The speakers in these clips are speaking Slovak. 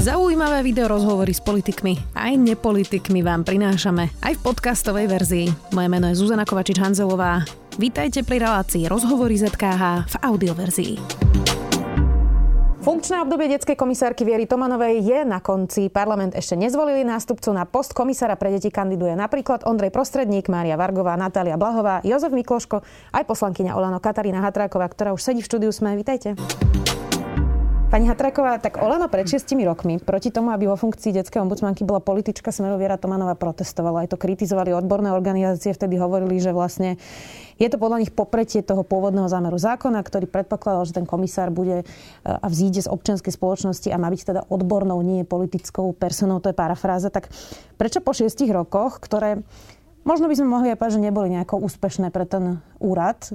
Zaujímavé video rozhovory s politikmi aj nepolitikmi vám prinášame aj v podcastovej verzii. Moje meno je Zuzana Kovačič-Hanzelová. Vítajte pri relácii Rozhovory ZKH v audioverzii. Funkčné obdobie detskej komisárky Viery Tomanovej je na konci. Parlament ešte nezvolili nástupcu na post komisára pre deti kandiduje napríklad Ondrej Prostredník, Mária Vargová, Natália Blahová, Jozef Mikloško, aj poslankyňa Olano Katarína Hatráková, ktorá už sedí v štúdiu Sme. Vítajte. Pani Hatraková, tak Olano pred šiestimi rokmi proti tomu, aby vo funkcii detskej ombudsmanky bola politička Smeru Viera Tomanová protestovala. Aj to kritizovali odborné organizácie, vtedy hovorili, že vlastne je to podľa nich popretie toho pôvodného zámeru zákona, ktorý predpokladal, že ten komisár bude e, a vzíde z občianskej spoločnosti a má byť teda odbornou, nie politickou personou, to je parafráza. Tak prečo po šiestich rokoch, ktoré možno by sme mohli aj povedať, že neboli nejako úspešné pre ten úrad, e,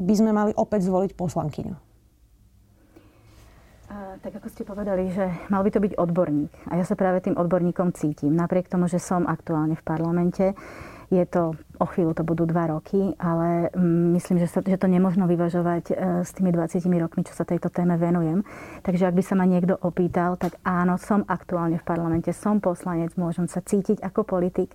by sme mali opäť zvoliť poslankyňu? Tak ako ste povedali, že mal by to byť odborník. A ja sa práve tým odborníkom cítim. Napriek tomu, že som aktuálne v parlamente, je to, o chvíľu to budú dva roky, ale mm, myslím, že, sa, že to nemožno vyvažovať e, s tými 20 rokmi, čo sa tejto téme venujem. Takže ak by sa ma niekto opýtal, tak áno, som aktuálne v parlamente, som poslanec, môžem sa cítiť ako politik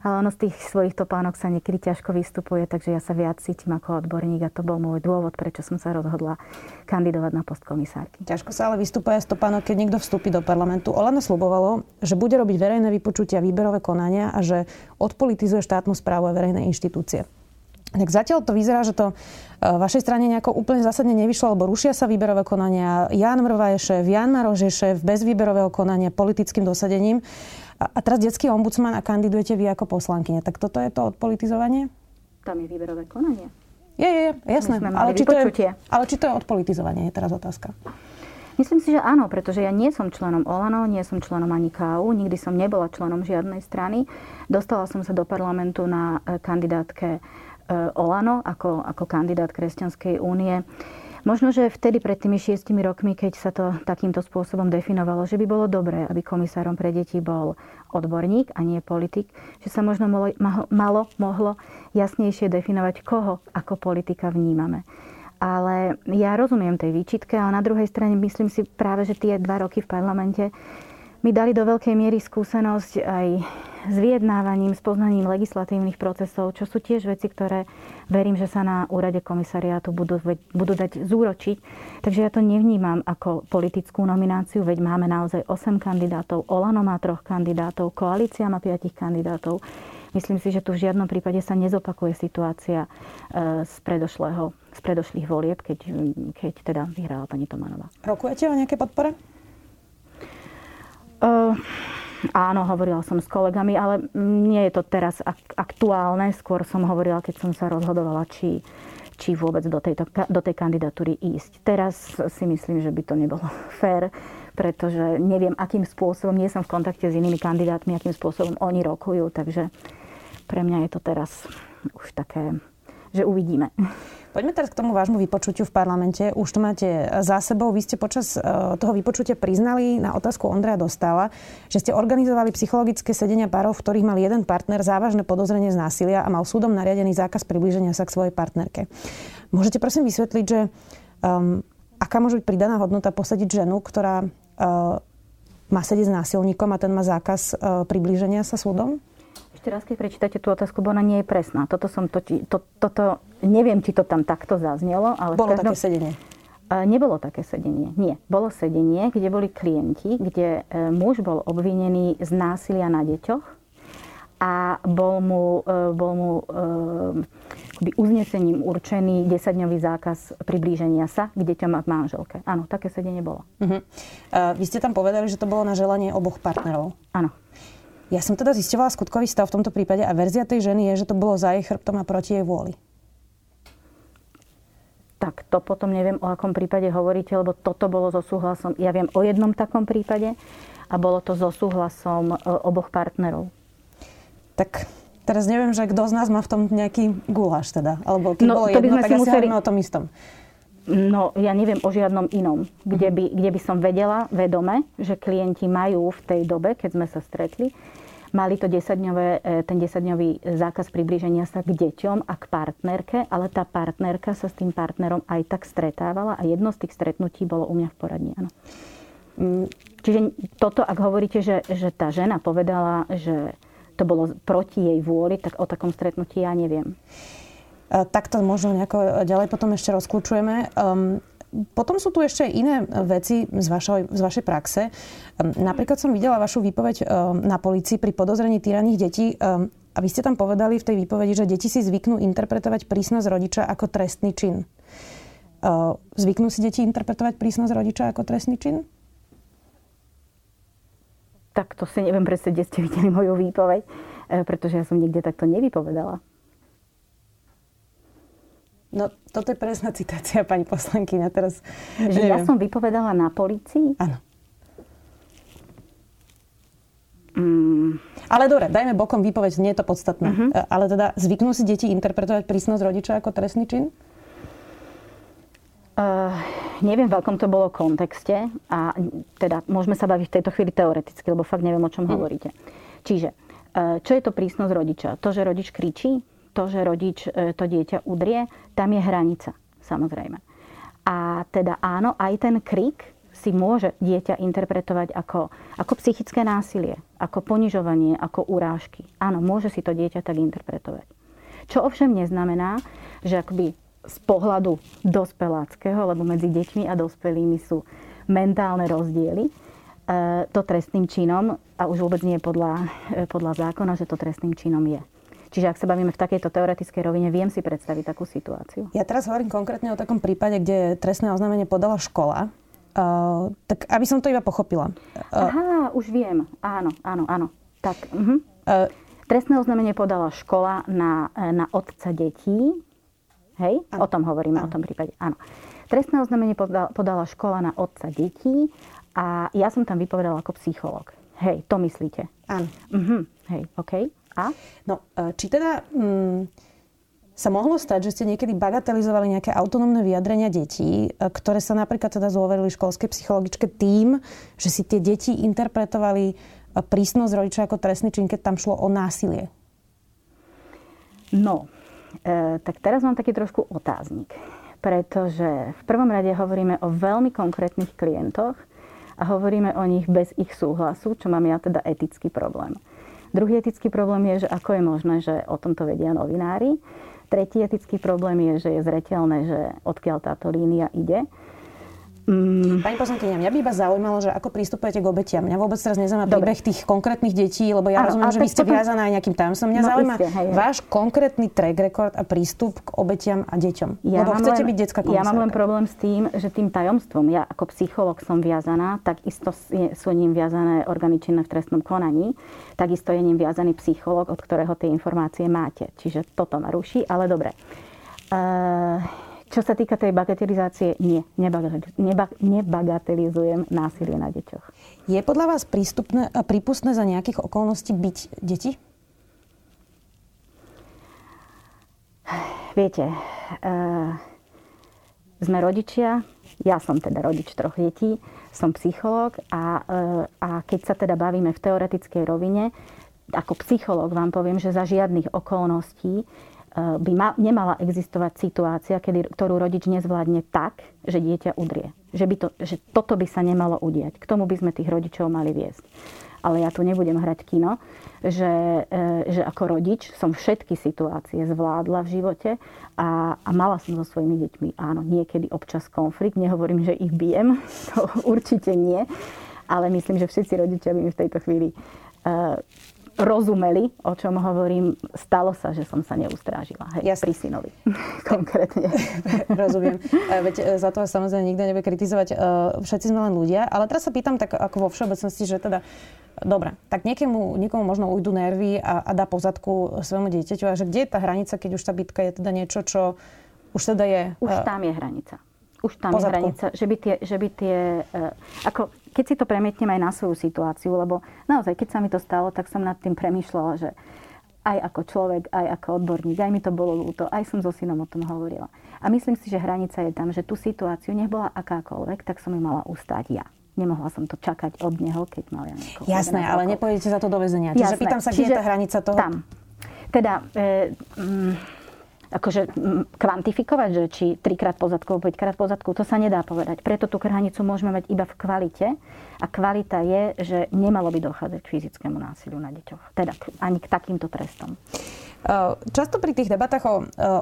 ale ono z tých svojich topánok sa niekedy ťažko vystupuje, takže ja sa viac cítim ako odborník a to bol môj dôvod, prečo som sa rozhodla kandidovať na post komisárky. Ťažko sa ale vystupuje z topánok, keď niekto vstúpi do parlamentu. Olano slubovalo, že bude robiť verejné vypočutia, výberové konania a že odpolitizuje štátnu správu a verejné inštitúcie. Tak zatiaľ to vyzerá, že to e, vašej strane nejako úplne zásadne nevyšlo, alebo rušia sa výberové konania. Jan Mrva je šéf, Jan Maroš je šéf bez výberového konania politickým dosadením. A, a teraz detský ombudsman a kandidujete vy ako poslankyňa. Tak toto je to odpolitizovanie? Tam je výberové konanie. Je, je, je jasné. Ale či, to je, ale či to je odpolitizovanie, je teraz otázka. Myslím si, že áno, pretože ja nie som členom Olano, nie som členom ani KU, nikdy som nebola členom žiadnej strany. Dostala som sa do parlamentu na e, kandidátke E, Olano ako, ako kandidát Kresťanskej únie. Možno, že vtedy pred tými šiestimi rokmi, keď sa to takýmto spôsobom definovalo, že by bolo dobré, aby komisárom pre deti bol odborník a nie politik, že sa možno malo, mohlo jasnejšie definovať, koho ako politika vnímame. Ale ja rozumiem tej výčitke, ale na druhej strane myslím si práve, že tie dva roky v parlamente mi dali do veľkej miery skúsenosť aj s vyjednávaním, s poznaním legislatívnych procesov, čo sú tiež veci, ktoré verím, že sa na úrade komisariátu budú, budú dať zúročiť. Takže ja to nevnímam ako politickú nomináciu, veď máme naozaj 8 kandidátov, Olano má troch kandidátov, koalícia má 5 kandidátov. Myslím si, že tu v žiadnom prípade sa nezopakuje situácia e, z, predošlého, z predošlých volieb, keď, keď teda vyhrala pani Tomanová. Rokujete o nejaké podpore? Uh, Áno, hovorila som s kolegami, ale nie je to teraz aktuálne. Skôr som hovorila, keď som sa rozhodovala, či, či vôbec do, tejto, do tej kandidatúry ísť. Teraz si myslím, že by to nebolo fér, pretože neviem, akým spôsobom, nie som v kontakte s inými kandidátmi, akým spôsobom oni rokujú, takže pre mňa je to teraz už také, že uvidíme. Poďme teraz k tomu vášmu vypočutiu v parlamente. Už to máte za sebou. Vy ste počas e, toho vypočutia priznali na otázku Ondreja Dostala, že ste organizovali psychologické sedenia párov, v ktorých mal jeden partner závažné podozrenie z násilia a mal súdom nariadený zákaz priblíženia sa k svojej partnerke. Môžete prosím vysvetliť, že um, aká môže byť pridaná hodnota posadiť ženu, ktorá uh, má sedieť s násilníkom a ten má zákaz uh, priblíženia sa súdom? Ešte raz, keď prečítate tú otázku, bo ona nie je presná. Toto, som, to, to, toto, neviem, či to tam takto zaznelo, ale... Bolo každom... také sedenie? Nebolo také sedenie. Nie. Bolo sedenie, kde boli klienti, kde e, muž bol obvinený z násilia na deťoch a bol mu, e, bol mu e, uznesením určený 10-dňový zákaz priblíženia sa k deťom a k manželke. Áno, také sedenie bolo. Uh-huh. vy ste tam povedali, že to bolo na želanie oboch partnerov. Áno. Ja som teda zistovala skutkový stav v tomto prípade a verzia tej ženy je, že to bolo za jej chrbtom a proti jej vôli. Tak to potom neviem, o akom prípade hovoríte, lebo toto bolo so súhlasom. Ja viem o jednom takom prípade a bolo to so súhlasom e, oboch partnerov. Tak teraz neviem, že kto z nás má v tom nejaký guláš teda. Alebo keď no, bolo jedno, tak asi museli... o tom istom. No, ja neviem o žiadnom inom, kde by, kde by som vedela vedome, že klienti majú v tej dobe, keď sme sa stretli, Mali to 10 e, ten 10-dňový zákaz priblíženia sa k deťom a k partnerke, ale tá partnerka sa s tým partnerom aj tak stretávala a jedno z tých stretnutí bolo u mňa v poradni. Áno. Mm, Čiže toto, ak hovoríte, že, že tá žena povedala, že to bolo proti jej vôli, tak o takom stretnutí ja neviem. Tak to možno nejako ďalej potom ešte rozklúčujeme. Um, potom sú tu ešte iné veci z vašej, z vašej praxe. Um, napríklad som videla vašu výpoveď um, na policii pri podozrení týraných detí um, a vy ste tam povedali v tej výpovedi, že deti si zvyknú interpretovať prísnosť rodiča ako trestný čin. Zvyknú si deti interpretovať prísnosť rodiča ako trestný čin? tak to si neviem predstaviť, kde ste videli moju výpoveď, e, pretože ja som nikde takto nevypovedala. No, toto je presná citácia, pani poslankyňa. Teraz, že neviem. ja som vypovedala na policii? Áno. Mm. Ale dobre, dajme bokom výpoveď, nie je to podstatné. Uh-huh. Ale teda zvyknú si deti interpretovať prísnosť rodiča ako trestný čin? Uh, neviem, v akom to bolo kontexte a teda môžeme sa baviť v tejto chvíli teoreticky, lebo fakt neviem, o čom hmm. hovoríte. Čiže, uh, čo je to prísnosť rodiča? To, že rodič kričí, to, že rodič uh, to dieťa udrie, tam je hranica, samozrejme. A teda áno, aj ten krik si môže dieťa interpretovať ako, ako psychické násilie, ako ponižovanie, ako urážky. Áno, môže si to dieťa tak interpretovať. Čo ovšem neznamená, že akby z pohľadu dospeláckého, lebo medzi deťmi a dospelými sú mentálne rozdiely, e, to trestným činom, a už vôbec nie podľa, e, podľa zákona, že to trestným činom je. Čiže ak sa bavíme v takejto teoretickej rovine, viem si predstaviť takú situáciu. Ja teraz hovorím konkrétne o takom prípade, kde trestné oznámenie podala škola. Uh, tak aby som to iba pochopila. Uh, Aha, už viem. Áno, áno, áno. Tak, uh-huh. uh, Trestné oznámenie podala škola na, na otca detí, Hej? Ano. O tom hovoríme, ano. o tom prípade. Áno. Trestné oznámenie podala škola na otca detí a ja som tam vypovedala ako psychológ. Hej, to myslíte? Áno. Uh-huh. Hej, OK. A? No, e, či teda mm, sa mohlo stať, že ste niekedy bagatelizovali nejaké autonómne vyjadrenia detí, e, ktoré sa napríklad teda zôverili školskej psychologičke tým, že si tie deti interpretovali e, prísnosť rodiča ako trestný čin, keď tam šlo o násilie? No, E, tak teraz mám taký trošku otáznik. Pretože v prvom rade hovoríme o veľmi konkrétnych klientoch a hovoríme o nich bez ich súhlasu, čo mám ja teda etický problém. Druhý etický problém je, že ako je možné, že o tomto vedia novinári. Tretí etický problém je, že je zreteľné, že odkiaľ táto línia ide. Mm. Pani poslankyňa, mňa by iba zaujímalo, že ako pristupujete k obetiam. Mňa vôbec teraz nezaujíma príbeh tých konkrétnych detí, lebo ja ano, rozumiem, že vy ste potom... viazaná aj nejakým tajomstvom. Mňa no, zaujíma isté, hej, váš konkrétny track record a prístup k obetiam a deťom. Ja lebo chcete len, byť detská komisárka. Ja mám len problém s tým, že tým tajomstvom, ja ako psycholog som viazaná, tak isto sú ním viazané orgány činné v trestnom konaní, takisto je ním viazaný psycholog, od ktorého tie informácie máte. Čiže toto ma ruší, ale dobre. Uh, čo sa týka tej bagatelizácie, nie, nebagatelizujem násilie na deťoch. Je podľa vás prístupné, prípustné za nejakých okolností byť deti? Viete, uh, sme rodičia, ja som teda rodič troch detí, som psychológ a, uh, a keď sa teda bavíme v teoretickej rovine, ako psychológ vám poviem, že za žiadnych okolností Eh, by ma, nemala existovať situácia, kedy, ktorú rodič nezvládne tak, že dieťa udrie. Že, by to, že toto by sa nemalo udiať. K tomu by sme tých rodičov mali viesť. Ale ja tu nebudem hrať kino, že, eh, že ako rodič som všetky situácie zvládla v živote a, a mala som so svojimi deťmi, áno, niekedy občas konflikt. Nehovorím, že ich bijem, to určite nie. Ale myslím, že všetci rodičia by mi v tejto chvíli uh, rozumeli, o čom hovorím, stalo sa, že som sa neustrážila. Hej, Jasne. pri synovi konkrétne. Rozumiem. E, veď e, za to samozrejme nikto nebude kritizovať. E, všetci sme len ľudia. Ale teraz sa pýtam tak ako vo všeobecnosti, že teda Dobre, tak niekomu, niekomu možno ujdu nervy a, a dá pozadku svojmu dieťaťu. A že kde je tá hranica, keď už tá bitka je teda niečo, čo už teda je... Už tam je hranica. Už tam pozadku. je hranica, že by tie, že by tie ako keď si to premietnem aj na svoju situáciu, lebo naozaj, keď sa mi to stalo, tak som nad tým premyšľala, že aj ako človek, aj ako odborník, aj mi to bolo ľúto, aj som so synom o tom hovorila. A myslím si, že hranica je tam, že tú situáciu, nech bola akákoľvek, tak som ju mala ustať ja. Nemohla som to čakať od neho, keď mal ja niekoho. Jasné, ale nepôjdete za to do väzenia. Čiže Jasné. pýtam sa, kde Čiže je tá hranica toho? Tam. Teda, e, mm, akože kvantifikovať, že či trikrát pozadku, 5 krát pozadku, to sa nedá povedať. Preto tú hranicu môžeme mať iba v kvalite. A kvalita je, že nemalo by dochádzať k fyzickému násiliu na deťoch. Teda ani k takýmto trestom. Často pri tých debatách o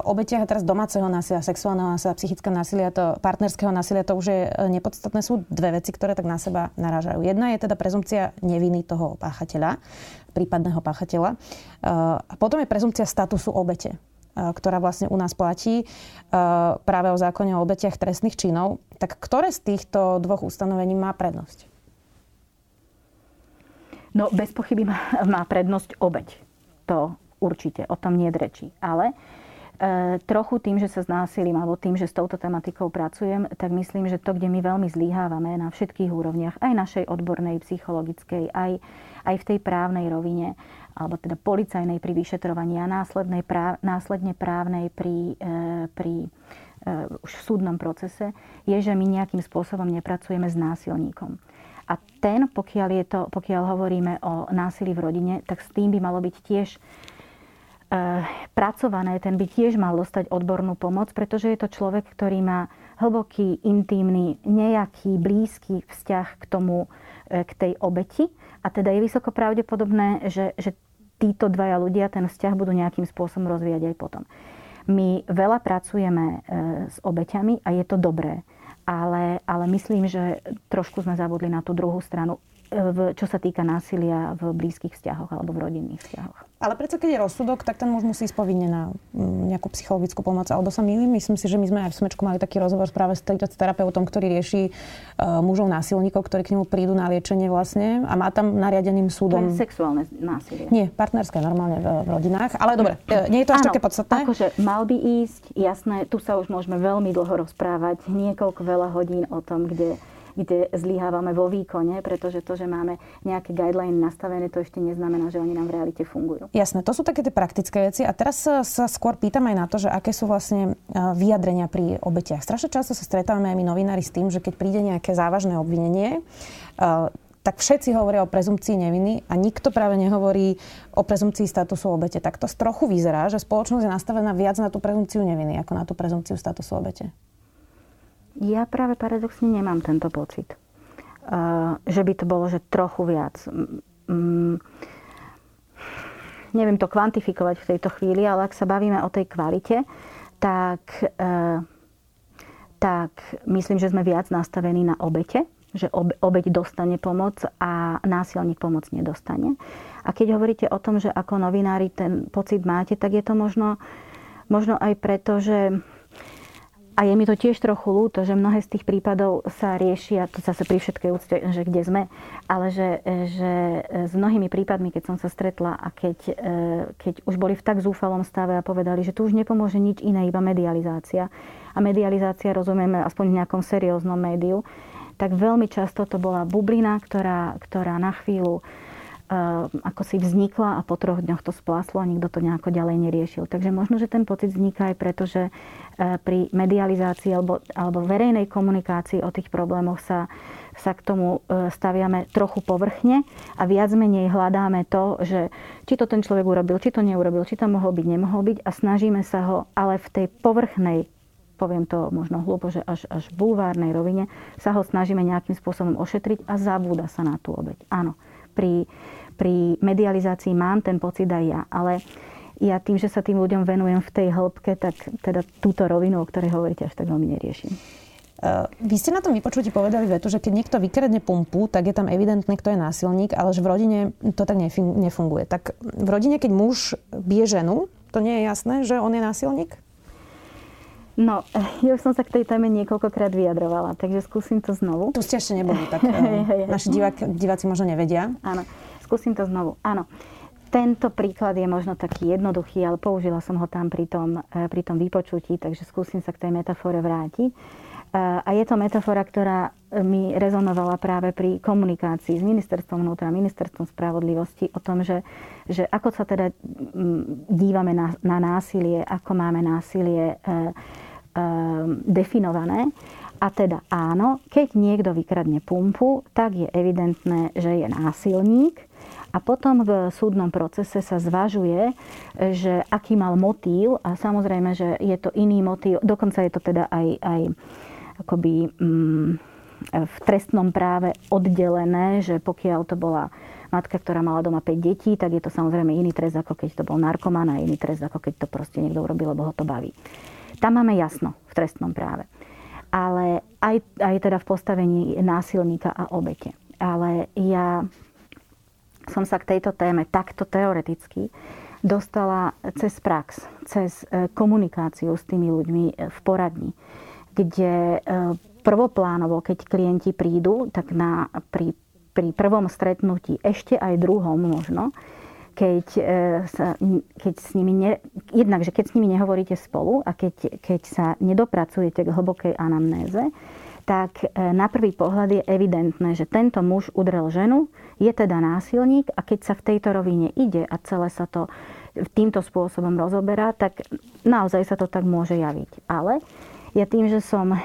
obetiach teraz domáceho násilia, sexuálneho násilia, psychického násilia, to partnerského násilia, to už je e, nepodstatné. Sú dve veci, ktoré tak na seba narážajú. Jedna je teda prezumcia neviny toho páchateľa, prípadného páchateľa. A potom je prezumcia statusu obete ktorá vlastne u nás platí práve o zákone o obetiach trestných činov. Tak ktoré z týchto dvoch ustanovení má prednosť? No bez pochyby má, prednosť obeť. To určite, o tom nie reči. Ale e, trochu tým, že sa znásilím alebo tým, že s touto tematikou pracujem, tak myslím, že to, kde my veľmi zlíhávame na všetkých úrovniach, aj našej odbornej, psychologickej, aj, aj v tej právnej rovine, alebo teda policajnej pri vyšetrovaní a následnej práv, následne právnej pri, e, pri e, už v súdnom procese, je, že my nejakým spôsobom nepracujeme s násilníkom. A ten, pokiaľ, je to, pokiaľ hovoríme o násilí v rodine, tak s tým by malo byť tiež Eh, pracované, ten by tiež mal dostať odbornú pomoc, pretože je to človek, ktorý má hlboký, intimný, nejaký blízky vzťah k tomu, k tej obeti. A teda je vysoko pravdepodobné, že, že títo dvaja ľudia ten vzťah budú nejakým spôsobom rozvíjať aj potom. My veľa pracujeme eh, s obeťami a je to dobré. Ale, ale myslím, že trošku sme zabudli na tú druhú stranu v, čo sa týka násilia v blízkych vzťahoch alebo v rodinných vzťahoch. Ale predsa, keď je rozsudok, tak ten muž musí ísť povinne na mm, nejakú psychologickú pomoc. Alebo sa milím, myslím si, že my sme aj v Smečku mali taký rozhovor práve s terapeutom, ktorý rieši uh, mužov násilníkov, ktorí k nemu prídu na liečenie vlastne a má tam nariadeným súdom. To je sexuálne násilie. Nie, partnerské normálne v, v rodinách. Ale dobre, e, nie je to až ano, také podstatné. Akože mal by ísť, jasné, tu sa už môžeme veľmi dlho rozprávať, niekoľko veľa hodín o tom, kde kde zlyhávame vo výkone, pretože to, že máme nejaké guideline nastavené, to ešte neznamená, že oni nám v realite fungujú. Jasné, to sú také tie praktické veci. A teraz sa, sa skôr pýtam aj na to, že aké sú vlastne vyjadrenia pri obetiach. Strašne často sa stretávame aj my novinári s tým, že keď príde nejaké závažné obvinenie, tak všetci hovoria o prezumcii neviny a nikto práve nehovorí o prezumcii statusu obete. Tak to trochu vyzerá, že spoločnosť je nastavená viac na tú prezumciu neviny ako na tú prezumciu statusu obete. Ja práve paradoxne nemám tento pocit. Uh, že by to bolo, že trochu viac. Um, neviem to kvantifikovať v tejto chvíli, ale ak sa bavíme o tej kvalite, tak, uh, tak myslím, že sme viac nastavení na obete, že obeť dostane pomoc a násilník pomoc nedostane. A keď hovoríte o tom, že ako novinári ten pocit máte, tak je to možno, možno aj preto, že a je mi to tiež trochu ľúto, že mnohé z tých prípadov sa riešia, to zase pri všetkej úcte, že kde sme, ale že, že s mnohými prípadmi, keď som sa stretla a keď, e, keď už boli v tak zúfalom stave a povedali, že tu už nepomôže nič iné, iba medializácia. A medializácia rozumieme aspoň v nejakom serióznom médiu, tak veľmi často to bola bublina, ktorá, ktorá na chvíľu ako si vznikla a po troch dňoch to spláslo a nikto to nejako ďalej neriešil. Takže možno, že ten pocit vzniká aj preto, že e, pri medializácii alebo, alebo verejnej komunikácii o tých problémoch sa, sa k tomu e, staviame trochu povrchne a viac menej hľadáme to, že či to ten človek urobil, či to neurobil, či to mohol byť, nemohol byť a snažíme sa ho ale v tej povrchnej poviem to možno hlúpo, že až, až bulvárnej rovine, sa ho snažíme nejakým spôsobom ošetriť a zabúda sa na tú obeď. Áno, pri, pri medializácii mám ten pocit aj ja, ale ja tým, že sa tým ľuďom venujem v tej hĺbke, tak teda túto rovinu, o ktorej hovoríte, až tak veľmi neriešim. Uh, vy ste na tom vypočutí povedali vetu, že keď niekto vykradne pumpu, tak je tam evidentné, kto je násilník, ale že v rodine to tak nefunguje. Tak v rodine, keď muž bije ženu, to nie je jasné, že on je násilník? No, ja som sa k tej téme niekoľkokrát vyjadrovala, takže skúsim to znovu. Tu ste ešte neboli, tak uh, naši divák, diváci možno nevedia. Áno. Skúsim to znovu. Áno. Tento príklad je možno taký jednoduchý, ale použila som ho tam pri tom, eh, pri tom vypočutí, takže skúsim sa k tej metafore vrátiť. Eh, a je to metafora, ktorá mi rezonovala práve pri komunikácii s ministerstvom vnútra, ministerstvom spravodlivosti o tom, že, že ako sa teda mm, dívame na, na násilie, ako máme násilie e, e, definované. A teda áno, keď niekto vykradne pumpu, tak je evidentné, že je násilník A potom v súdnom procese sa zvažuje, že aký mal motív a samozrejme, že je to iný motív, dokonca je to teda aj, aj akoby mm, v trestnom práve oddelené, že pokiaľ to bola matka, ktorá mala doma 5 detí, tak je to samozrejme iný trest, ako keď to bol narkoman a iný trest, ako keď to proste niekto urobil, lebo ho to baví. Tam máme jasno v trestnom práve. Ale aj, aj teda v postavení násilníka a obete. Ale ja som sa k tejto téme takto teoreticky dostala cez prax, cez e, komunikáciu s tými ľuďmi v poradni, kde e, prvoplánovo, keď klienti prídu, tak na, pri, pri prvom stretnutí, ešte aj druhom možno, keď, e, sa, keď s nimi ne, jednak, keď s nimi nehovoríte spolu a keď, keď sa nedopracujete k hlbokej anamnéze, tak na prvý pohľad je evidentné, že tento muž udrel ženu, je teda násilník a keď sa v tejto rovine ide a celé sa to týmto spôsobom rozoberá, tak naozaj sa to tak môže javiť. Ale ja tým, že som e,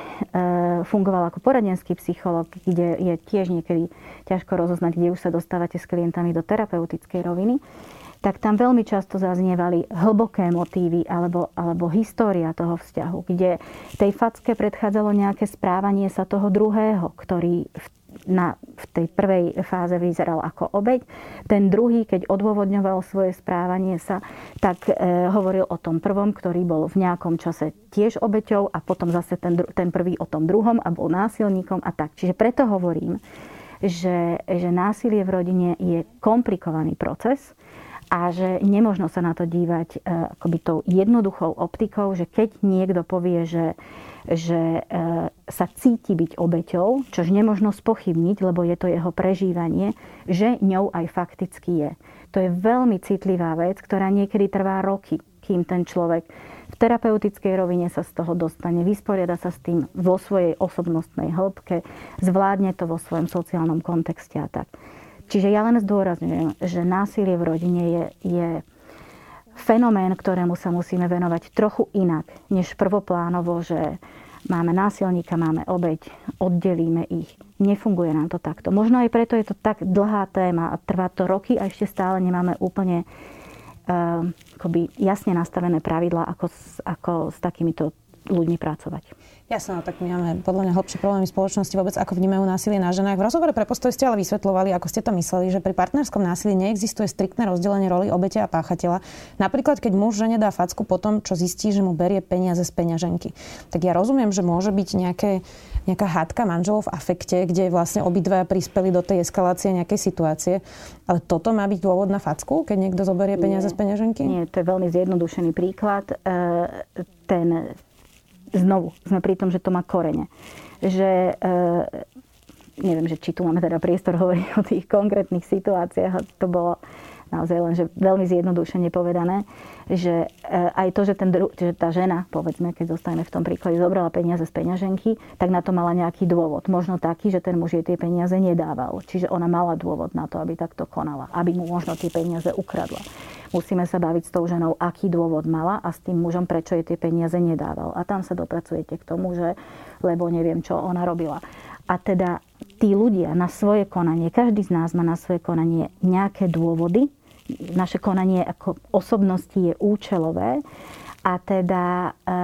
fungovala ako poradenský psycholog, kde je tiež niekedy ťažko rozoznať, kde už sa dostávate s klientami do terapeutickej roviny, tak tam veľmi často zaznievali hlboké motívy alebo, alebo história toho vzťahu, kde tej facke predchádzalo nejaké správanie sa toho druhého, ktorý v na, v tej prvej fáze vyzeral ako obeď. Ten druhý, keď odôvodňoval svoje správanie sa, tak e, hovoril o tom prvom, ktorý bol v nejakom čase tiež obeťou a potom zase ten, ten prvý o tom druhom a bol násilníkom a tak. Čiže preto hovorím, že, že násilie v rodine je komplikovaný proces a že nemožno sa na to dívať e, akoby tou jednoduchou optikou, že keď niekto povie, že že e, sa cíti byť obeťou, čož nemožno spochybniť, lebo je to jeho prežívanie, že ňou aj fakticky je. To je veľmi citlivá vec, ktorá niekedy trvá roky, kým ten človek v terapeutickej rovine sa z toho dostane, vysporiada sa s tým vo svojej osobnostnej hĺbke, zvládne to vo svojom sociálnom kontexte a tak. Čiže ja len zdôrazňujem, že násilie v rodine je, je fenomén, ktorému sa musíme venovať trochu inak, než prvoplánovo, že máme násilníka, máme obeď, oddelíme ich. Nefunguje nám to takto. Možno aj preto je to tak dlhá téma a trvá to roky a ešte stále nemáme úplne uh, akoby jasne nastavené pravidlá, ako, ako s takýmito ľuďmi pracovať. Jasné, tak my máme podľa mňa hlbšie problémy spoločnosti vôbec, ako vnímajú násilie na ženách. V rozhovore pre postoj ste ale vysvetľovali, ako ste to mysleli, že pri partnerskom násilí neexistuje striktné rozdelenie roli obete a páchateľa. Napríklad, keď muž žene dá facku po tom, čo zistí, že mu berie peniaze z peňaženky. Tak ja rozumiem, že môže byť nejaké, nejaká hádka manželov v afekte, kde vlastne obidva prispeli do tej eskalácie nejakej situácie. Ale toto má byť dôvod na facku, keď niekto zoberie peniaze Nie. z peňaženky? Nie, to je veľmi zjednodušený príklad. E, ten znovu sme pri tom, že to má korene. Že e, neviem, že či tu máme teda priestor hovoriť o tých konkrétnych situáciách. To bolo naozaj len, že veľmi zjednodušene povedané, že e, aj to, že, ten dru- že tá žena, povedzme, keď zostaneme v tom príklade, zobrala peniaze z peňaženky, tak na to mala nejaký dôvod. Možno taký, že ten muž jej tie peniaze nedával. Čiže ona mala dôvod na to, aby takto konala. Aby mu možno tie peniaze ukradla. Musíme sa baviť s tou ženou, aký dôvod mala a s tým mužom, prečo jej tie peniaze nedával. A tam sa dopracujete k tomu, že lebo neviem, čo ona robila. A teda tí ľudia na svoje konanie, každý z nás má na svoje konanie nejaké dôvody. Naše konanie ako osobnosti je účelové a teda e,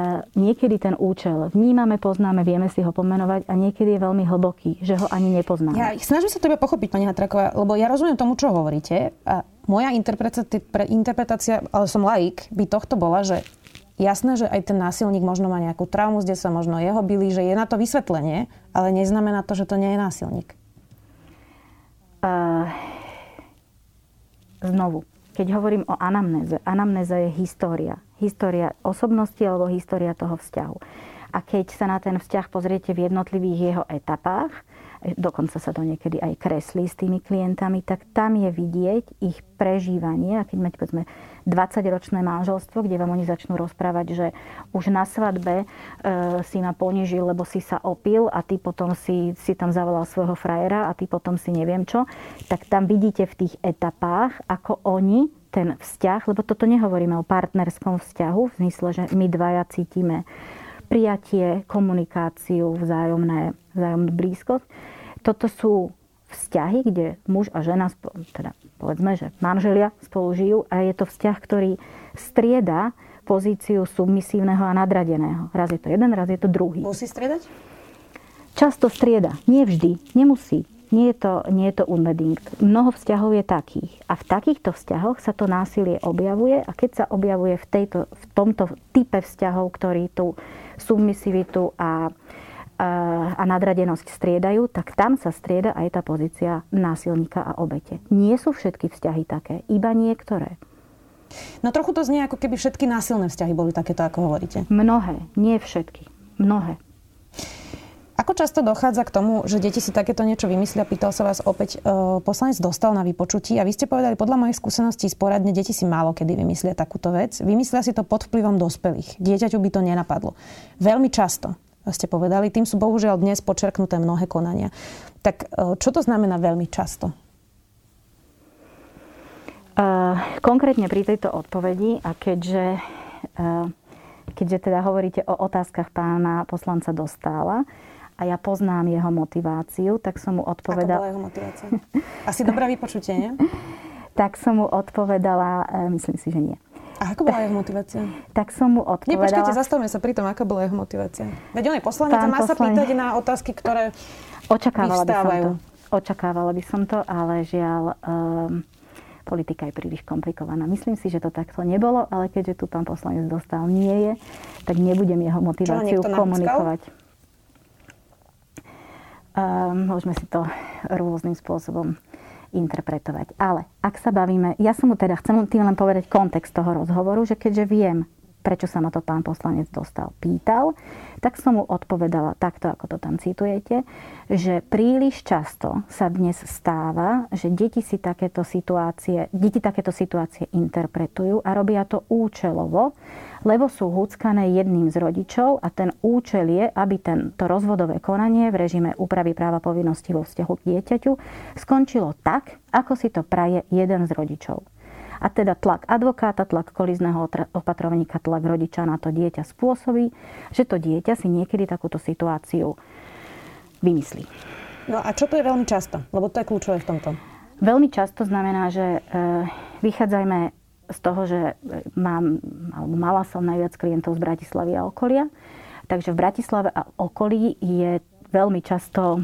niekedy ten účel vnímame, poznáme, vieme si ho pomenovať a niekedy je veľmi hlboký, že ho ani nepoznáme. Ja snažím sa teba pochopiť, pani Hatraková, lebo ja rozumiem tomu, čo hovoríte. A moja interpretácia, interpretácia, ale som laik, by tohto bola, že jasné, že aj ten násilník možno má nejakú traumu, kde sa možno jeho byli, že je na to vysvetlenie, ale neznamená to, že to nie je násilník. Uh, znovu, keď hovorím o anamnéze, anamnéza je história. História osobnosti alebo história toho vzťahu. A keď sa na ten vzťah pozriete v jednotlivých jeho etapách, dokonca sa to niekedy aj kreslí s tými klientami, tak tam je vidieť ich prežívanie. A keď máte povedzme 20-ročné manželstvo, kde vám oni začnú rozprávať, že už na svadbe e, si ma ponižil, lebo si sa opil a ty potom si, si tam zavolal svojho frajera a ty potom si neviem čo, tak tam vidíte v tých etapách, ako oni ten vzťah, lebo toto nehovoríme o partnerskom vzťahu, v zmysle, že my dvaja cítime prijatie, komunikáciu, vzájomné, vzájomnú blízkosť. Toto sú vzťahy, kde muž a žena, teda povedzme, že manželia spolu žijú a je to vzťah, ktorý strieda pozíciu submisívneho a nadradeného. Raz je to jeden, raz je to druhý. Musí striedať? Často strieda. Nie vždy. Nemusí. Nie je to, nie je to unbedingt. Mnoho vzťahov je takých. A v takýchto vzťahoch sa to násilie objavuje a keď sa objavuje v, tejto, v tomto type vzťahov, ktorý tú submisivitu a, a, a nadradenosť striedajú, tak tam sa strieda aj tá pozícia násilníka a obete. Nie sú všetky vzťahy také, iba niektoré. No trochu to znie, ako keby všetky násilné vzťahy boli takéto, ako hovoríte. Mnohé, nie všetky. Mnohé. Ako často dochádza k tomu, že deti si takéto niečo vymyslia? Pýtal sa vás opäť e, poslanec dostal na vypočutí a vy ste povedali, podľa mojich skúseností sporadne deti si málo kedy vymyslia takúto vec. Vymyslia si to pod vplyvom dospelých. Dieťaťu by to nenapadlo. Veľmi často ste povedali, tým sú bohužiaľ dnes počerknuté mnohé konania. Tak e, čo to znamená veľmi často? Konkrétne pri tejto odpovedi a keďže, keďže teda hovoríte o otázkach pána poslanca Dostála a ja poznám jeho motiváciu, tak som mu odpovedala... Ako bola jeho motivácia? Asi dobré vypočutie, nie? tak som mu odpovedala, e, myslím si, že nie. A ako bola jeho motivácia? Tak som mu odpovedala... Nepočkajte, zastavme sa pri tom, aká bola jeho motivácia. Veď on je poslanec a má poslanec... sa pýtať na otázky, ktoré Očakávala by som to. Očakávala by som to, ale žiaľ... Um, politika je príliš komplikovaná. Myslím si, že to takto nebolo, ale keďže tu pán poslanec dostal nie je, tak nebudem jeho motiváciu komunikovať. Um, môžeme si to rôznym spôsobom interpretovať. Ale ak sa bavíme, ja som mu teda, chcem tým len povedať kontext toho rozhovoru, že keďže viem, prečo sa ma to pán poslanec dostal, pýtal, tak som mu odpovedala takto, ako to tam citujete, že príliš často sa dnes stáva, že deti si takéto situácie, deti takéto situácie interpretujú a robia to účelovo, lebo sú húckané jedným z rodičov a ten účel je, aby tento rozvodové konanie v režime úpravy práva povinnosti vo vzťahu k dieťaťu skončilo tak, ako si to praje jeden z rodičov. A teda tlak advokáta, tlak kolizného opatrovníka, tlak rodiča na to dieťa spôsobí, že to dieťa si niekedy takúto situáciu vymyslí. No a čo to je veľmi často? Lebo to je kľúčové v tomto. Veľmi často znamená, že e, vychádzajme z toho, že e, mám, alebo mala som najviac klientov z Bratislavy a okolia. Takže v Bratislave a okolí je veľmi často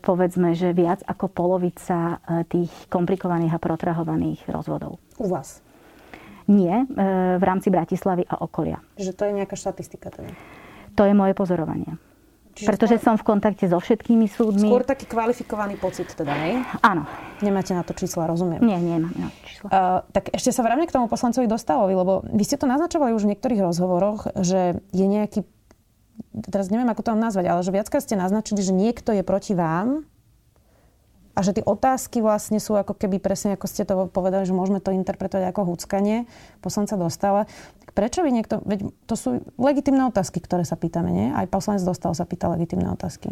povedzme, že viac ako polovica e, tých komplikovaných a protrahovaných rozvodov. U vás? Nie, e, v rámci Bratislavy a okolia. Že to je nejaká štatistika teda? To je moje pozorovanie. Čiže Pretože skôr, som v kontakte so všetkými súdmi. Skôr taký kvalifikovaný pocit teda, nie? Áno. Nemáte na to čísla, rozumiem. Nie, nemám na to čísla. Uh, tak ešte sa vráme k tomu poslancovi Dostalovi, lebo vy ste to naznačovali už v niektorých rozhovoroch, že je nejaký teraz neviem, ako to mám nazvať, ale že viackrát ste naznačili, že niekto je proti vám a že tie otázky vlastne sú ako keby presne, ako ste to povedali, že môžeme to interpretovať ako húckanie poslanca dostala. Tak prečo vy niekto, veď to sú legitimné otázky, ktoré sa pýtame, nie? Aj poslanec dostal sa pýta legitimné otázky.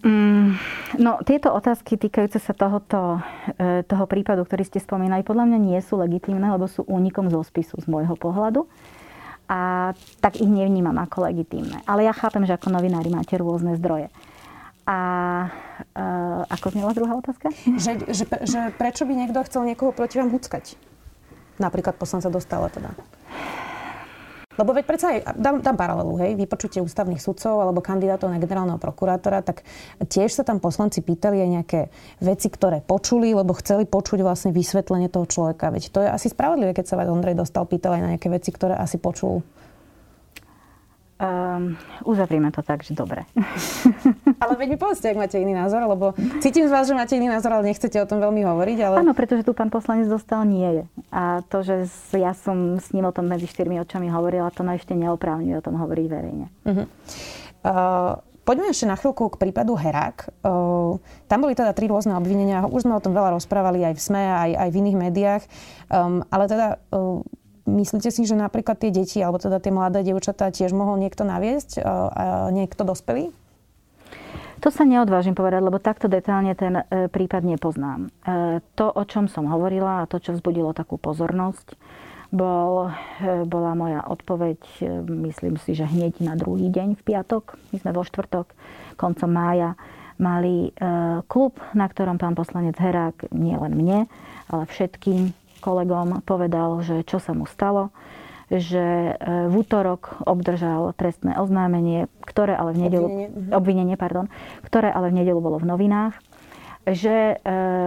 Mm, no, tieto otázky týkajúce sa tohoto, e, toho prípadu, ktorý ste spomínali, podľa mňa nie sú legitimné, lebo sú únikom zo spisu z môjho pohľadu a tak ich nevnímam ako legitímne. Ale ja chápem, že ako novinári máte rôzne zdroje. A uh, ako znela druhá otázka? Že, že, že prečo by niekto chcel niekoho proti vám huckať? Napríklad poslanca dostala teda. Lebo veď predsa aj, dám, dám paralelu, hej, vypočutie ústavných sudcov alebo kandidátov na generálneho prokurátora, tak tiež sa tam poslanci pýtali aj nejaké veci, ktoré počuli, lebo chceli počuť vlastne vysvetlenie toho človeka. Veď to je asi spravodlivé, keď sa vás Ondrej dostal, pýtal aj na nejaké veci, ktoré asi počul. Um, uzavrieme to tak, že dobre. ale veď mi povedzte, ak máte iný názor, lebo cítim z vás, že máte iný názor, ale nechcete o tom veľmi hovoriť. Ale... Áno, pretože tu pán poslanec dostal nie je. A to, že ja som s ním o tom medzi štyrmi očami hovorila, to ma ešte neoprávňuje o tom hovoriť verejne. Uh-huh. Uh, Poďme ešte na chvíľku k prípadu Herák. Uh, tam boli teda tri rôzne obvinenia. Už sme o tom veľa rozprávali aj v SME, aj, aj v iných médiách. Um, ale teda uh, Myslíte si, že napríklad tie deti, alebo teda tie mladé dievčatá tiež mohol niekto naviesť, e, a niekto dospelý? To sa neodvážim povedať, lebo takto detálne ten e, prípad nepoznám. E, to, o čom som hovorila a to, čo vzbudilo takú pozornosť, bol, bola moja odpoveď, myslím si, že hneď na druhý deň v piatok, my sme vo štvrtok, koncom mája, mali klub, na ktorom pán poslanec Herák, nie len mne, ale všetkým kolegom povedal, že čo sa mu stalo, že v útorok obdržal trestné oznámenie, ktoré ale v nedelu, obvinenie, mhm. obvinenie pardon, ktoré ale v nedelu bolo v novinách, že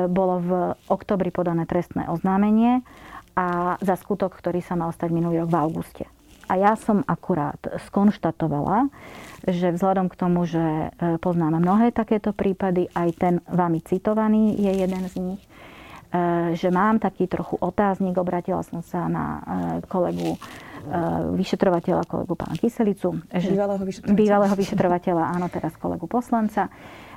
bolo v oktobri podané trestné oznámenie a za skutok, ktorý sa mal stať minulý rok v auguste. A ja som akurát skonštatovala, že vzhľadom k tomu, že e, poznáme mnohé takéto prípady, aj ten vami citovaný je jeden z nich, e, že mám taký trochu otáznik, obratila som sa na e, kolegu vyšetrovateľa, kolegu pána Kyselicu. Bývalého vyšetrovateľa. Bývalého vyšetrovateľa, áno, teraz kolegu poslanca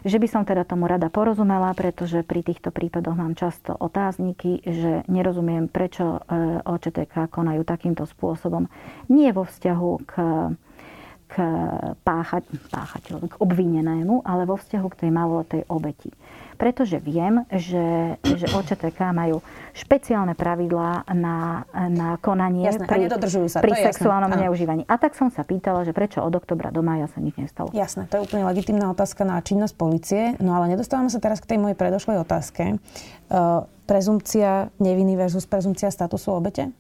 že by som teda tomu rada porozumela, pretože pri týchto prípadoch mám často otázniky, že nerozumiem, prečo e, OČTK konajú takýmto spôsobom. Nie vo vzťahu k k páchať, páchateľovi, k obvinenému, ale vo vzťahu k tej maloletej obeti pretože viem, že, že OČTK majú špeciálne pravidlá na, na konanie jasné, pri, sa, pri sexuálnom jasné. neužívaní. A tak som sa pýtala, že prečo od oktobra do maja sa nič nestalo. Jasné, to je úplne legitimná otázka na činnosť policie, no ale nedostávame sa teraz k tej mojej predošlej otázke. Uh, prezumcia neviny versus prezumcia statusu obete?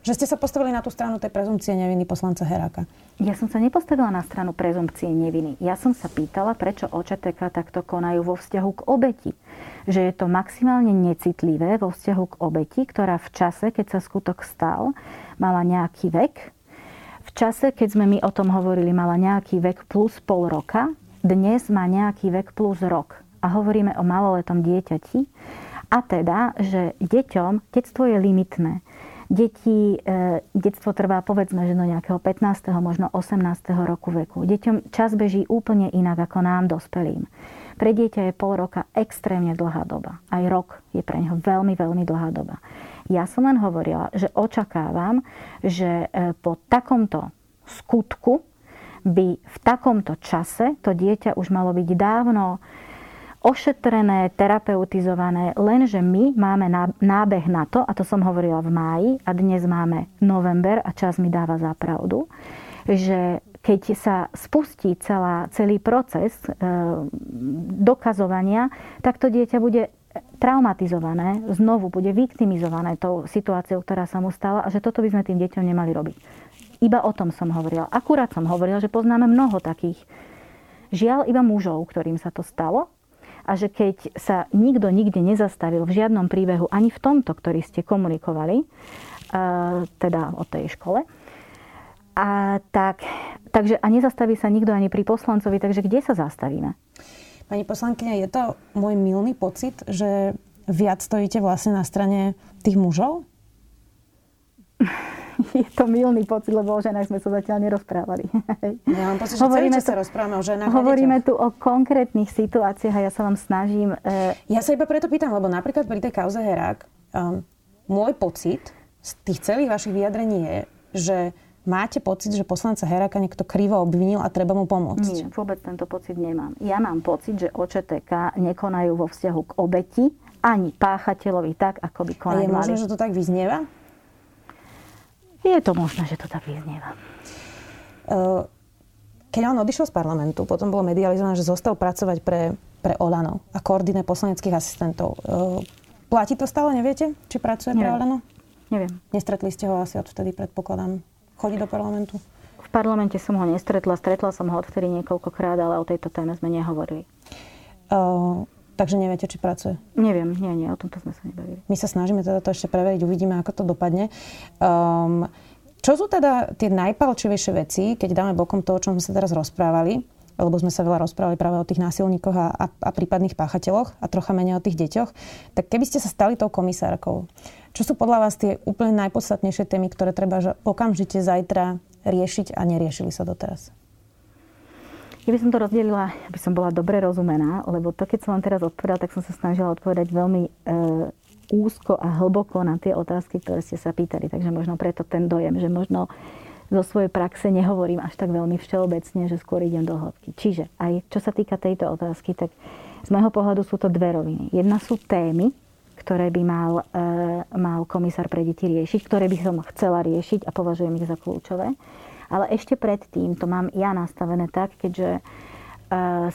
Že ste sa postavili na tú stranu tej prezumcie neviny poslanca Heráka. Ja som sa nepostavila na stranu prezumcie neviny. Ja som sa pýtala, prečo OČTK takto konajú vo vzťahu k obeti. Že je to maximálne necitlivé vo vzťahu k obeti, ktorá v čase, keď sa skutok stal, mala nejaký vek. V čase, keď sme my o tom hovorili, mala nejaký vek plus pol roka. Dnes má nejaký vek plus rok. A hovoríme o maloletom dieťati. A teda, že deťom detstvo je limitné Deti, e, detstvo trvá povedzme, že do nejakého 15. možno 18. roku veku. Deťom čas beží úplne inak ako nám, dospelým. Pre dieťa je pol roka extrémne dlhá doba. Aj rok je pre neho veľmi, veľmi dlhá doba. Ja som len hovorila, že očakávam, že e, po takomto skutku by v takomto čase to dieťa už malo byť dávno ošetrené, terapeutizované, lenže my máme nábeh na to, a to som hovorila v máji, a dnes máme november a čas mi dáva za pravdu, že keď sa spustí celá, celý proces e, dokazovania, tak to dieťa bude traumatizované, znovu bude viktimizované tou situáciou, ktorá sa mu stala a že toto by sme tým deťom nemali robiť. Iba o tom som hovorila. Akurát som hovorila, že poznáme mnoho takých žiaľ iba mužov, ktorým sa to stalo a že keď sa nikto nikde nezastavil v žiadnom príbehu, ani v tomto, ktorý ste komunikovali, teda o tej škole, a tak, takže a nezastaví sa nikto ani pri poslancovi, takže kde sa zastavíme? Pani poslankyňa, je to môj milný pocit, že viac stojíte vlastne na strane tých mužov? je to milný pocit, lebo o ženách sme sa zatiaľ nerozprávali. Ja mám pocit, že hovoríme celý čas sa rozprávame o ženách Hovoríme tu o konkrétnych situáciách a ja sa vám snažím... E... Ja sa iba preto pýtam, lebo napríklad pri tej kauze Herák, um, môj pocit z tých celých vašich vyjadrení je, že máte pocit, že poslanca Heráka niekto krivo obvinil a treba mu pomôcť? Nie, vôbec tento pocit nemám. Ja mám pocit, že OČTK nekonajú vo vzťahu k obeti ani páchateľovi tak, ako by konali. A je možné, že to tak vyznieva? Je to možné, že to tak vyznieva. Keď on odišiel z parlamentu, potom bolo medializované, že zostal pracovať pre, pre Olano a koordine poslaneckých asistentov. Platí to stále, neviete? Či pracuje Neviem. pre Olano? Neviem. Nestretli ste ho asi odvtedy, predpokladám. Chodí do parlamentu? V parlamente som ho nestretla. Stretla som ho odvtedy niekoľkokrát, ale o tejto téme sme nehovorili. Uh, Takže neviete, či pracuje? Neviem, nie, nie, o tomto sme sa nebavili. My sa snažíme teda to ešte preveriť, uvidíme, ako to dopadne. Um, čo sú teda tie najpalčivejšie veci, keď dáme bokom to, o čom sme sa teraz rozprávali, lebo sme sa veľa rozprávali práve o tých násilníkoch a, a, a prípadných páchateľoch a trocha menej o tých deťoch, tak keby ste sa stali tou komisárkou, čo sú podľa vás tie úplne najpodstatnejšie témy, ktoré treba okamžite zajtra riešiť a neriešili sa doteraz? Ja by som to rozdelila, aby som bola dobre rozumená, lebo to, keď som vám teraz odpovedala, tak som sa snažila odpovedať veľmi e, úzko a hlboko na tie otázky, ktoré ste sa pýtali. Takže možno preto ten dojem, že možno zo svojej praxe nehovorím až tak veľmi všeobecne, že skôr idem do hĺbky. Čiže aj čo sa týka tejto otázky, tak z môjho pohľadu sú to dve roviny. Jedna sú témy, ktoré by mal, e, mal komisár pre deti riešiť, ktoré by som chcela riešiť a považujem ich za kľúčové. Ale ešte predtým to mám ja nastavené tak, keďže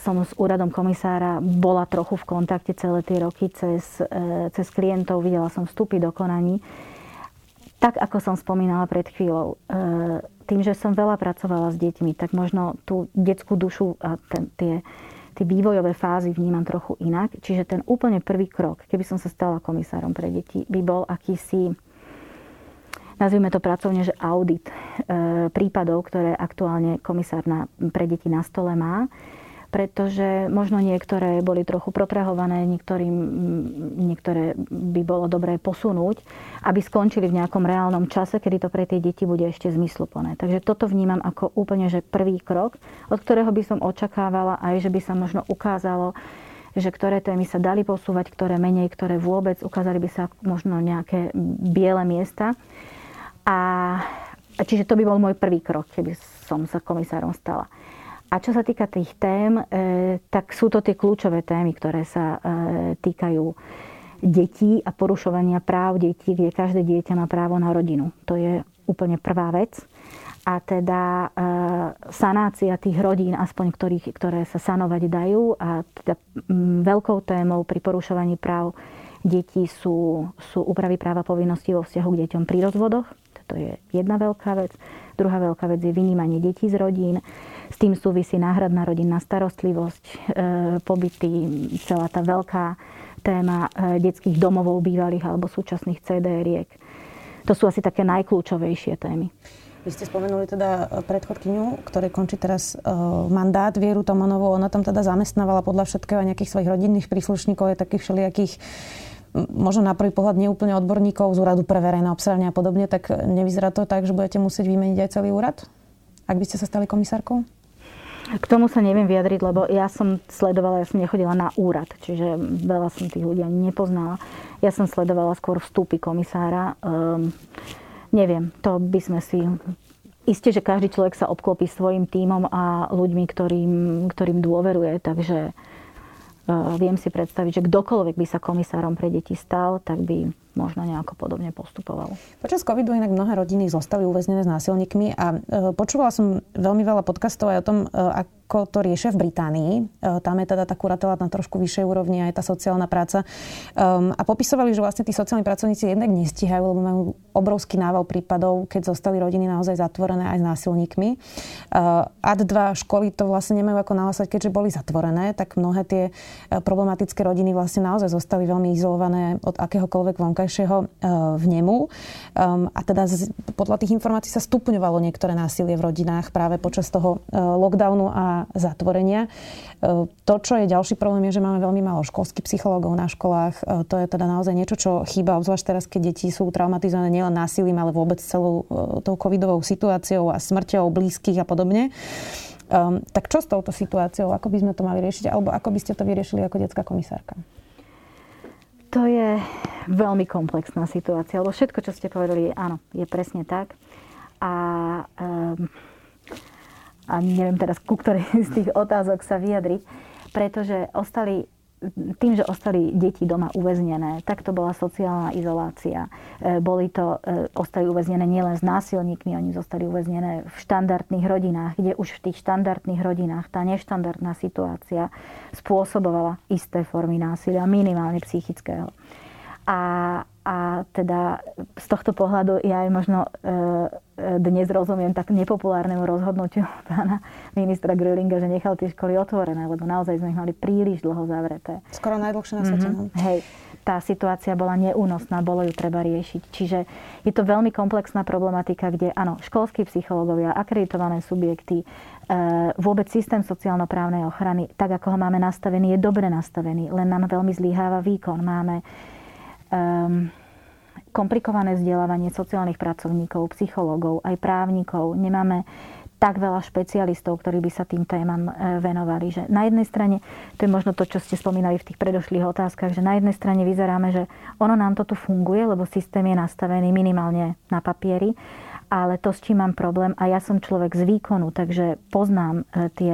som s úradom komisára bola trochu v kontakte celé tie roky cez, e, cez klientov, videla som vstupy do konaní. Tak, ako som spomínala pred chvíľou, e, tým, že som veľa pracovala s deťmi, tak možno tú detskú dušu a ten, tie, tie vývojové fázy vnímam trochu inak. Čiže ten úplne prvý krok, keby som sa stala komisárom pre deti, by bol akýsi nazvime to pracovne, že audit e, prípadov, ktoré aktuálne komisár na, pre deti na stole má pretože možno niektoré boli trochu protrahované, niektorým, niektoré by bolo dobré posunúť, aby skončili v nejakom reálnom čase, kedy to pre tie deti bude ešte zmysluplné. Takže toto vnímam ako úplne že prvý krok, od ktorého by som očakávala aj, že by sa možno ukázalo, že ktoré témy sa dali posúvať, ktoré menej, ktoré vôbec, ukázali by sa možno nejaké biele miesta. A, čiže to by bol môj prvý krok, keby som sa komisárom stala. A čo sa týka tých tém, e, tak sú to tie kľúčové témy, ktoré sa e, týkajú detí a porušovania práv detí, kde každé dieťa má právo na rodinu. To je úplne prvá vec. A teda e, sanácia tých rodín, aspoň ktorých, ktoré sa sanovať dajú. A teda veľkou témou pri porušovaní práv detí sú, sú úpravy práva povinností vo vzťahu k deťom pri rozvodoch. To je jedna veľká vec. Druhá veľká vec je vynímanie detí z rodín. S tým súvisí náhradná rodinná starostlivosť, e, pobyty, celá tá veľká téma e, detských domovov bývalých alebo súčasných CDR-iek. To sú asi také najkľúčovejšie témy. Vy ste spomenuli teda e, predchodkyňu, ktorej končí teraz uh, mandát Vieru Tomanovú. Ona tam teda zamestnávala podľa všetkého nejakých svojich rodinných príslušníkov, je takých všelijakých možno na prvý pohľad neúplne odborníkov z úradu pre verejné obstarávanie a podobne, tak nevyzerá to tak, že budete musieť vymeniť aj celý úrad, ak by ste sa stali komisárkou? K tomu sa neviem vyjadriť, lebo ja som sledovala, ja som nechodila na úrad, čiže veľa som tých ľudí ani nepoznala. Ja som sledovala skôr vstupy komisára. Um, neviem, to by sme si... Isté, že každý človek sa obklopí svojim tímom a ľuďmi, ktorým, ktorým dôveruje, takže viem si predstaviť, že kdokoľvek by sa komisárom pre deti stal, tak by možno nejako podobne postupoval. Počas covidu inak mnohé rodiny zostali uväznené s násilníkmi a e, počúvala som veľmi veľa podcastov aj o tom, e, ako to riešia v Británii. E, tam je teda tá kuratela na trošku vyššej úrovni aj tá sociálna práca. Um, a popisovali, že vlastne tí sociálni pracovníci jednak nestíhajú, lebo majú obrovský nával prípadov, keď zostali rodiny naozaj zatvorené aj s násilníkmi. Uh, AD2 školy to vlastne nemajú ako nahlasať, keďže boli zatvorené, tak mnohé tie problematické rodiny vlastne naozaj zostali veľmi izolované od akéhokoľvek vonka vonkajšieho e, vnemu. Um, a teda podľa tých informácií sa stupňovalo niektoré násilie v rodinách práve počas toho e, lockdownu a zatvorenia. E, to, čo je ďalší problém, je, že máme veľmi málo školských psychológov na školách. To je teda naozaj niečo, čo chýba, obzvlášť teraz, keď deti sú traumatizované nielen násilím, ale vôbec celou tou covidovou situáciou a smrťou blízkych a podobne. Um, tak čo s touto situáciou? Ako by sme to mali riešiť? Alebo ako by ste to vyriešili ako detská komisárka? To je veľmi komplexná situácia, lebo všetko, čo ste povedali, áno, je presne tak. A, um, a neviem teraz, ku ktorej z tých otázok sa vyjadriť, pretože ostali tým, že ostali deti doma uväznené, tak to bola sociálna izolácia. E, boli to, e, ostali uväznené nielen s násilníkmi, oni zostali uväznené v štandardných rodinách, kde už v tých štandardných rodinách tá neštandardná situácia spôsobovala isté formy násilia, minimálne psychického. A, a teda z tohto pohľadu ja aj možno e, e, dnes rozumiem tak nepopulárnemu rozhodnutiu pána ministra Grillinga, že nechal tie školy otvorené, lebo naozaj sme ich mali príliš dlho zavreté. Skoro najdlhšie na svete. Mm-hmm. Hej, tá situácia bola neúnosná, bolo ju treba riešiť. Čiže je to veľmi komplexná problematika, kde áno, školskí psychológovia, akreditované subjekty, e, vôbec systém sociálno-právnej ochrany, tak ako ho máme nastavený, je dobre nastavený, len nám veľmi zlíháva výkon. Máme um, komplikované vzdelávanie sociálnych pracovníkov, psychológov, aj právnikov. Nemáme tak veľa špecialistov, ktorí by sa tým témam e, venovali. Že na jednej strane, to je možno to, čo ste spomínali v tých predošlých otázkach, že na jednej strane vyzeráme, že ono nám to tu funguje, lebo systém je nastavený minimálne na papieri, ale to, s čím mám problém, a ja som človek z výkonu, takže poznám e, tie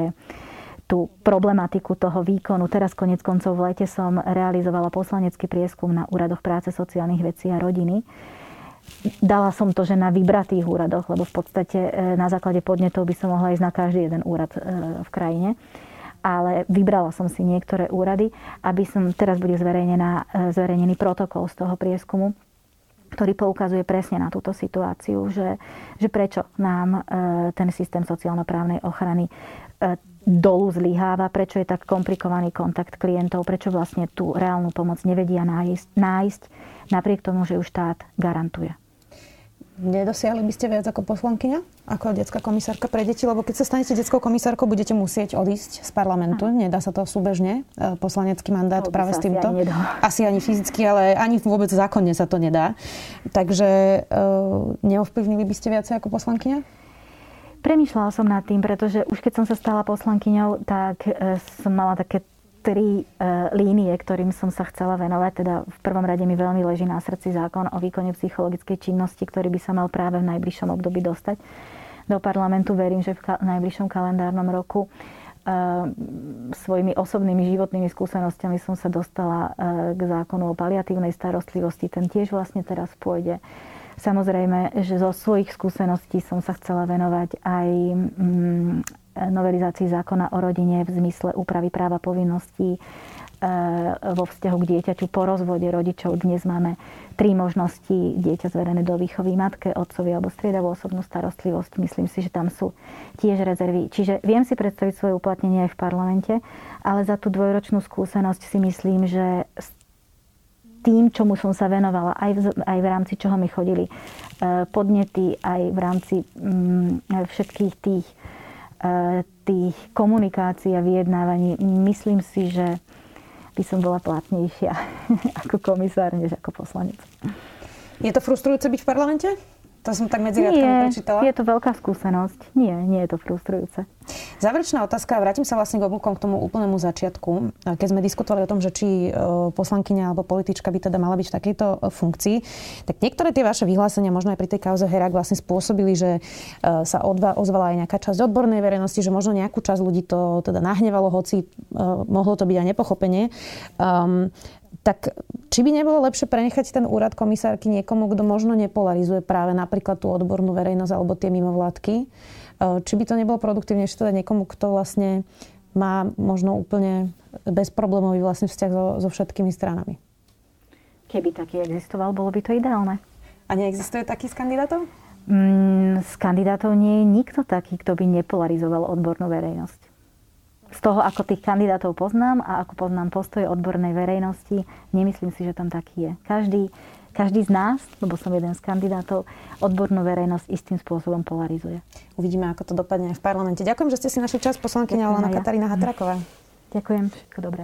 tú problematiku toho výkonu. Teraz konec koncov v lete som realizovala poslanecký prieskum na úradoch práce sociálnych vecí a rodiny. Dala som to, že na vybratých úradoch, lebo v podstate e, na základe podnetov by som mohla ísť na každý jeden úrad e, v krajine. ale vybrala som si niektoré úrady, aby som, teraz bude zverejnená, zverejnený protokol z toho prieskumu, ktorý poukazuje presne na túto situáciu, že, že prečo nám ten systém sociálno-právnej ochrany dolu zlyháva, prečo je tak komplikovaný kontakt klientov, prečo vlastne tú reálnu pomoc nevedia nájsť, nájsť napriek tomu, že ju štát garantuje. Nedosiahli by ste viac ako poslankyňa, ako detská komisárka pre deti, lebo keď sa stanete detskou komisárkou, budete musieť odísť z parlamentu. Aha. Nedá sa to súbežne, e, poslanecký mandát to práve s týmto. Asi ani, asi ani fyzicky, ale ani vôbec zákonne sa to nedá. Takže uh, neovplyvnili by ste viacej ako poslankyňa? Premýšľala som nad tým, pretože už keď som sa stala poslankyňou, tak e, som mala také tri e, línie, ktorým som sa chcela venovať. Teda v prvom rade mi veľmi leží na srdci zákon o výkone psychologickej činnosti, ktorý by sa mal práve v najbližšom období dostať do parlamentu. Verím, že v najbližšom kalendárnom roku e, svojimi osobnými životnými skúsenostiami som sa dostala k zákonu o paliatívnej starostlivosti. Ten tiež vlastne teraz pôjde Samozrejme, že zo svojich skúseností som sa chcela venovať aj mm, novelizácii zákona o rodine v zmysle úpravy práva povinností e, vo vzťahu k dieťaťu po rozvode rodičov. Dnes máme tri možnosti dieťa zverené do výchovy matke, otcovi alebo striedavú osobnú starostlivosť. Myslím si, že tam sú tiež rezervy. Čiže viem si predstaviť svoje uplatnenie aj v parlamente, ale za tú dvojročnú skúsenosť si myslím, že tým, čomu som sa venovala, aj v, aj v rámci čoho mi chodili e, podnety, aj v rámci mm, všetkých tých, e, tých komunikácií a vyjednávaní, myslím si, že by som bola platnejšia ako komisár, než ako poslanec. Je to frustrujúce byť v parlamente? To som tak medzi riadkami prečítala. je to veľká skúsenosť. Nie, nie je to frustrujúce. Záverečná otázka, vrátim sa vlastne k oblúkom k tomu úplnému začiatku. Keď sme diskutovali o tom, že či e, poslankyňa alebo politička by teda mala byť v takejto e, funkcii, tak niektoré tie vaše vyhlásenia, možno aj pri tej kauze Herak, vlastne spôsobili, že e, sa ozvala aj nejaká časť odbornej verejnosti, že možno nejakú časť ľudí to teda nahnevalo, hoci mohlo to byť aj nepochopenie. Um, tak či by nebolo lepšie prenechať ten úrad komisárky niekomu, kto možno nepolarizuje práve napríklad tú odbornú verejnosť alebo tie mimovládky? E, či by to nebolo produktívnejšie teda niekomu, kto vlastne má možno úplne bezproblémový vlastne vzťah so, so všetkými stranami? Keby taký existoval, bolo by to ideálne. A neexistuje taký z kandidátov? Mm, z kandidátov nie je nikto taký, kto by nepolarizoval odbornú verejnosť z toho, ako tých kandidátov poznám a ako poznám postoje odbornej verejnosti, nemyslím si, že tam taký je. Každý, každý z nás, lebo som jeden z kandidátov, odbornú verejnosť istým spôsobom polarizuje. Uvidíme, ako to dopadne v parlamente. Ďakujem, že ste si našli čas, poslankyňa Olana Katarína Hatraková. Ďakujem, všetko dobré.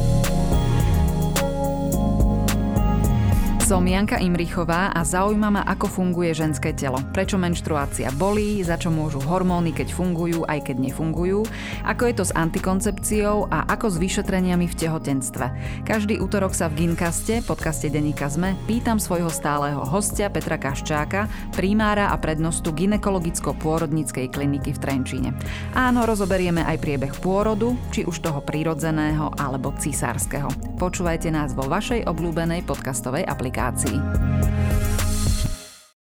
Som Janka Imrichová a zaujíma ma, ako funguje ženské telo. Prečo menštruácia bolí, za čo môžu hormóny, keď fungujú, aj keď nefungujú, ako je to s antikoncepciou a ako s vyšetreniami v tehotenstve. Každý útorok sa v Ginkaste, podcaste Deníka Zme, pýtam svojho stáleho hostia Petra Kaščáka, primára a prednostu ginekologicko-pôrodníckej kliniky v Trenčíne. Áno, rozoberieme aj priebeh pôrodu, či už toho prírodzeného alebo cisárskeho. Počúvajte nás vo vašej obľúbenej podcastovej aplikácii aplikácií.